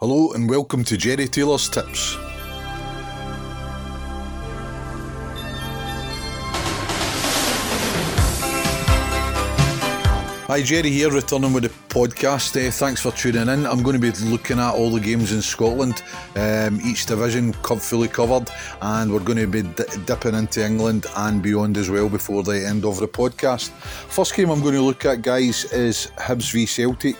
Hello and welcome to Gerry Taylor's Tips. Hi, Gerry here, returning with the podcast. Uh, thanks for tuning in. I'm going to be looking at all the games in Scotland, um, each division fully covered, and we're going to be di- dipping into England and beyond as well before the end of the podcast. First game I'm going to look at, guys, is Hibs v Celtic.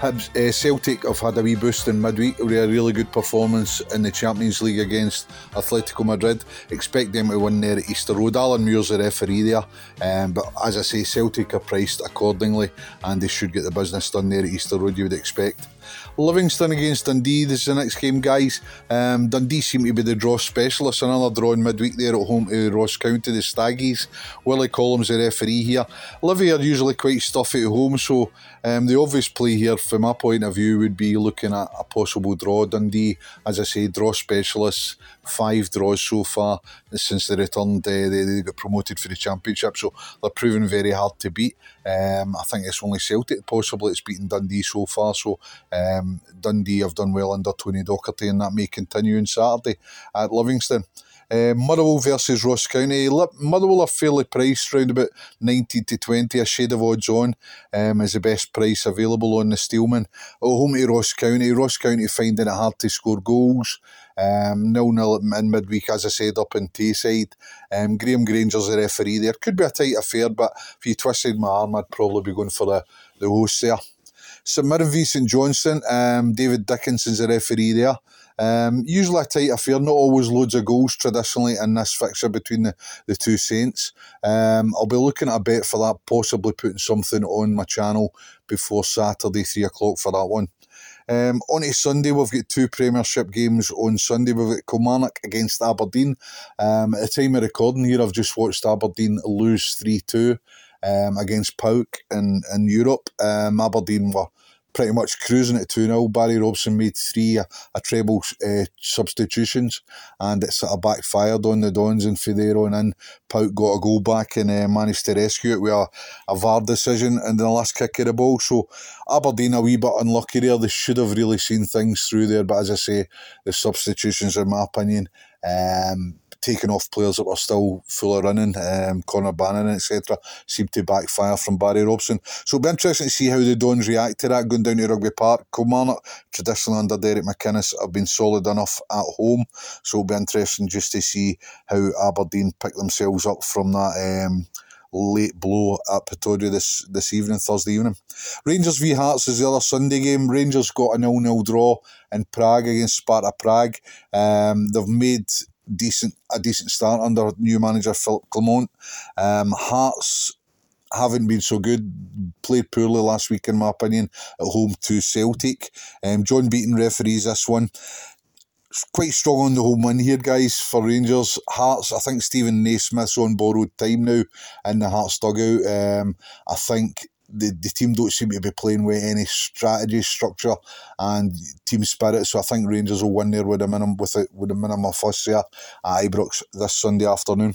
Hibs, uh, Celtic have had a wee boost in midweek with a really good performance in the Champions League against Atletico Madrid. Expect them to win there at Easter Road. Alan Muir's the referee there, um, but as I say, Celtic are priced accordingly and they should get the business done there at Easter Road, you would expect. Livingston against Dundee. This is the next game, guys. Um, Dundee seem to be the draw specialists. Another draw in midweek there at home to Ross County, the Staggies. Willie Collum, the referee here. Livy are usually quite stuffy at home, so um, the obvious play here, from my point of view, would be looking at a possible draw. Dundee, as I say, draw specialists. Five draws so far since they returned. Uh, they, they got promoted for the championship, so they're proving very hard to beat. Um, I think it's only Celtic possibly it's beaten Dundee so far. So um, Dundee have done well under Tony Docherty, and that may continue on Saturday at Livingston. Uh, Motherwell versus Ross County. Motherwell are fairly priced, around about 19 to 20, a shade of odds on, um, is the best price available on the Steelmen. At home to Ross County. Ross County finding it hard to score goals. Um, nil nil in midweek, as I said, up in Tayside. Um, Graham Granger's the referee there. Could be a tight affair, but if you twisted my arm, I'd probably be going for the, the host there. St Mirren v St Johnstone, um, David Dickinson's the referee there. Um, usually a tight affair, not always loads of goals traditionally in this fixture between the, the two Saints. Um, I'll be looking at a bet for that, possibly putting something on my channel before Saturday, 3 o'clock for that one. Um, on to Sunday, we've got two Premiership games on Sunday. We've got Kilmarnock against Aberdeen. Um, at the time of recording here, I've just watched Aberdeen lose 3 2 um, against PAOK in, in Europe. Um, Aberdeen were pretty much cruising at 2 0. Barry Robson made three a, a treble uh, substitutions and it sort of backfired on the Dons and Federo and then PAOK got a goal back and uh, managed to rescue it with a, a VAR decision and the last kick of the ball. So Aberdeen a wee bit unlucky there. They should have really seen things through there, but as I say, the substitutions, in my opinion, um, taking off players that were still full of running, um, Connor Barron, etc., seemed to backfire from Barry Robson. So it'll be interesting to see how the Dons react to that going down to Rugby Park. Kilmarnock, traditionally under Derek McInnes, have been solid enough at home, so it'll be interesting just to see how Aberdeen pick themselves up from that. Um, late blow at Pittodrie this, this evening, Thursday evening. Rangers v Hearts is the other Sunday game. Rangers got a nil-nil draw in Prague against Sparta Prague. Um, they've made decent a decent start under new manager Philip Clement. Um, Hearts haven't been so good. Played poorly last week, in my opinion, at home to Celtic. Um, John Beaton referees this one. quite strong on the home win here, guys, for Rangers. Hearts, I think Steven Naismith's on borrowed time now in the Hearts dugout. Um, I think the, the team don't seem to be playing with any strategy, structure, and team spirit. So I think Rangers will win there with a minimum with a with a minimum fuss there at Ibrox this Sunday afternoon.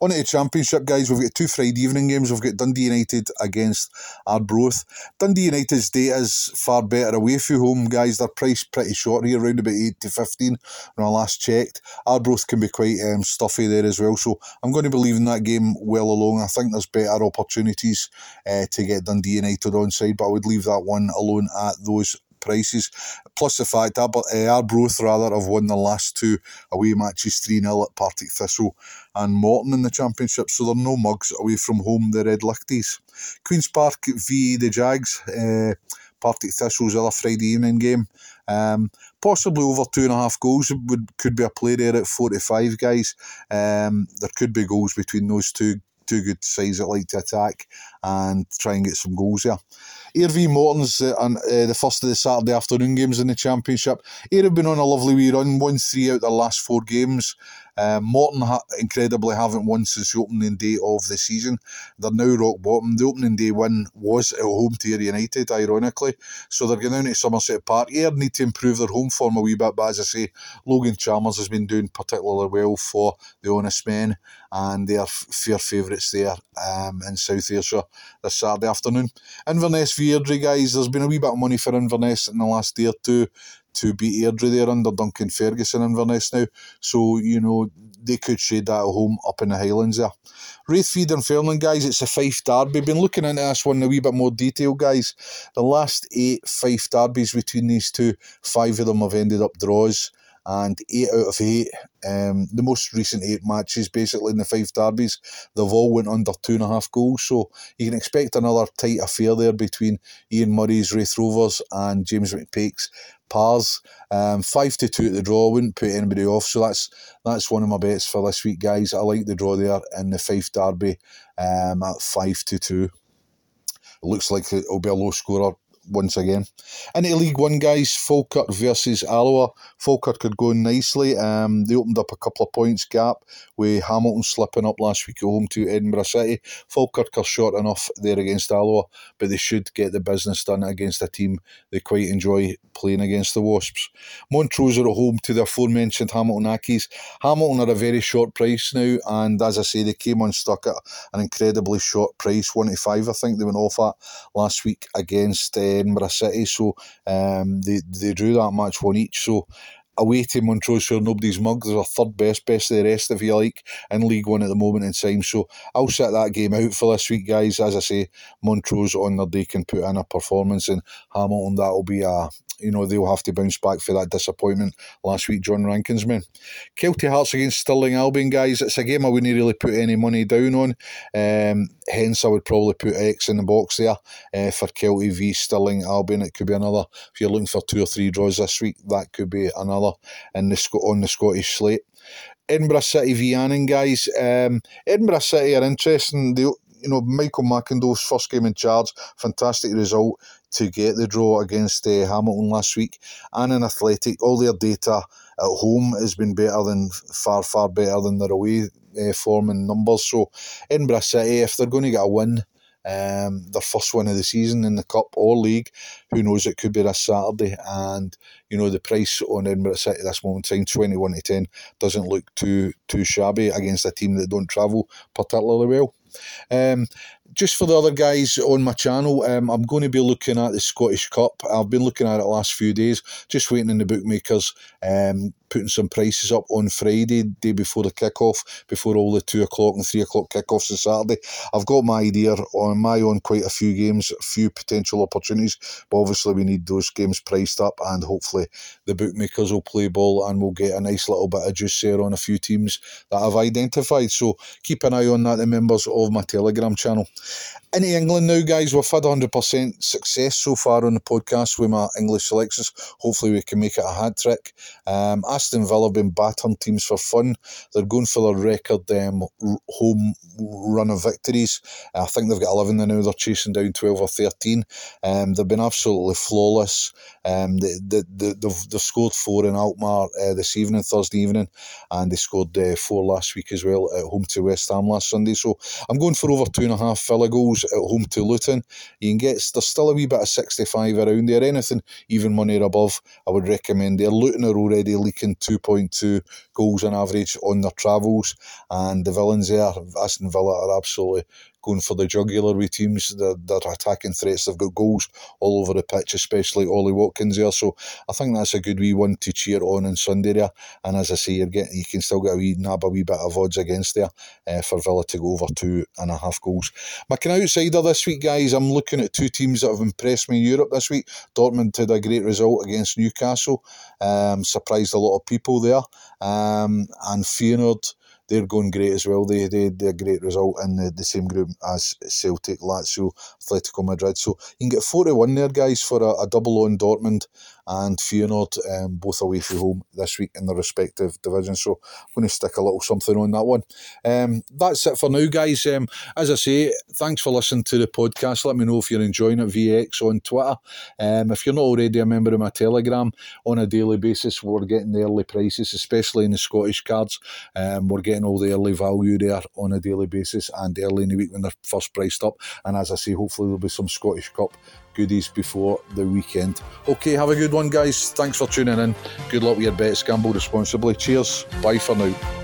On to the Championship, guys, we've got two Friday evening games. We've got Dundee United against Arbroath. Dundee United's day is far better away from home, guys. They're priced pretty short here, around about 8 to 15 when I last checked. Arbroath can be quite um, stuffy there as well, so I'm going to be leaving that game well alone. I think there's better opportunities uh, to get Dundee United on side, but I would leave that one alone at those prices. Plus the fact that uh, Arbroath rather have won the last two away matches 3 0 at Partick Thistle and Morton in the Championship, so they're no mugs away from home, the Red Lichties. Queen's Park v the Jags. Uh, Partick Thistle's other Friday evening game. Um, possibly over two and a half goals would could be a play there at 45 guys. Um, there could be goals between those two two good sides that like to attack and try and get some goals there. V Morton's uh, uh, the first of the Saturday afternoon games in the Championship. Ayr have been on a lovely wee run, won three out of their last four games. Um, Morton ha- incredibly haven't won since the opening day of the season. They're now rock bottom. The opening day win was at home to United, ironically. So they're going down to Somerset Park. Ayr need to improve their home form a wee bit, but as I say, Logan Chalmers has been doing particularly well for the honest men, and they are fair favourites there um, in South Ayrshire this Saturday afternoon. Inverness v Airdrie, guys, there's been a wee bit of money for Inverness in the last day or two to beat Airdrie there under Duncan Ferguson Inverness now. So, you know, they could trade that at home up in the Highlands there. Raithfield and Fairland, guys, it's a Fife derby. Been looking into this one in a wee bit more detail, guys. The last eight Fife derbies between these two, five of them have ended up draws and eight out of eight, um, the most recent eight matches, basically in the five derbies, they've all went under two and a half goals. So you can expect another tight affair there between Ian Murray's Raith Rovers and James McPake's Pars. Um, five to two at the draw wouldn't put anybody off. So that's that's one of my bets for this week, guys. I like the draw there in the Fife derby um, at five to two. Looks like it'll be a low scorer once again. Into League One, guys, Falkirk versus Alloa. Falkirk had gone nicely. Um, they opened up a couple of points gap with Hamilton slipping up last week at home to Edinburgh City. Falkirk are short enough there against Alloa, but they should get the business done against a team they quite enjoy playing against the Wasps. Montrose are at home to the aforementioned Hamilton Accies. Hamilton are a very short price now, and as I say, they came unstuck at an incredibly short price, 1 to 5, I think they went off at last week against. Uh, Edinburgh City, so um, they they drew that match one each. So away to Montrose nobody's mugged. They're third best, best of the rest, if you like, in League One at the moment in time. So I'll set that game out for this week, guys. As I say, Montrose on their day can put in a performance, and Hamilton that'll be a you know they'll have to bounce back for that disappointment last week. John Rankin's man. Kelty Hearts against Stirling Albion, guys. It's a game I wouldn't really put any money down on. Um, hence, I would probably put X in the box there uh, for Kelty v Stirling Albion. It could be another. If you're looking for two or three draws this week, that could be another in the on the Scottish slate. Edinburgh City v Annan, guys. Um, Edinburgh City are interesting. They, you know, Michael McIndoe's first game in charge, fantastic result to get the draw against uh, Hamilton last week. Annan Athletic, all their data at home has been better than far, far better than their away uh, form and numbers. So Edinburgh City, if they're going to get a win, um, their first win of the season in the cup or league. Who knows? It could be this Saturday, and you know the price on Edinburgh City at this moment in time, twenty one to ten, doesn't look too too shabby against a team that don't travel particularly well. Um, just for the other guys on my channel, um, I'm going to be looking at the Scottish Cup. I've been looking at it last few days, just waiting in the bookmakers, um, putting some prices up on Friday, day before the kickoff, before all the two o'clock and three o'clock kickoffs on Saturday. I've got my idea on my own quite a few games, a few potential opportunities, but obviously we need those games priced up, and hopefully the bookmakers will play ball and we'll get a nice little bit of juice there on a few teams that I've identified. So keep an eye on that, the members of my Telegram channel. In England now, guys, we've had 100% success so far on the podcast with my English selections. Hopefully, we can make it a hat trick. Um, Aston Villa have been battering teams for fun. They're going for their record um, home run of victories. I think they've got 11 now. They're chasing down 12 or 13. Um, they've been absolutely flawless. Um, they, they, they, they've, they've scored four in Alkmaar uh, this evening, Thursday evening, and they scored uh, four last week as well at home to West Ham last Sunday. So I'm going for over two and a half Villa goals at home to Luton. You can get there's still a wee bit of 65 around there. Anything even money or above, I would recommend there. Luton are already leaking 2.2 goals on average on their travels, and the villains there, Aston Villa, are absolutely going for the jugular with teams. They're, they're attacking threats. They've got goals all over the pitch, especially Ollie Watkins there. So I think that's a good wee one to cheer on on Sunday there. And as I say, you're getting, you can still get a wee nab a wee bit of odds against there uh, for Villa to go over two and a half goals. My kind of outsider this week, guys, I'm looking at two teams that have impressed me in Europe this week. Dortmund had a great result against Newcastle, um, surprised a lot of people there. Um, and Feyenoord they're going great as well. They they they a great result in the, the same group as Celtic, Lazio, Atletico Madrid. So you can get four to one there, guys, for a, a double on Dortmund and Feyenoord, um, both away from home this week in their respective divisions. So I'm going to stick a little something on that one. Um, that's it for now, guys. Um, as I say, thanks for listening to the podcast. Let me know if you're enjoying it. VX on Twitter. Um, if you're not already a member of my Telegram, on a daily basis, we're getting the early prices, especially in the Scottish cards. Um, we're getting all the early value there on a daily basis and early in the week when they're first priced up. And as I say, hopefully there'll be some Scottish Cup goodies before the weekend. Okay, have a good one, guys. Thanks for tuning in. Good luck with your bets. Gamble responsibly. Cheers. Bye for now.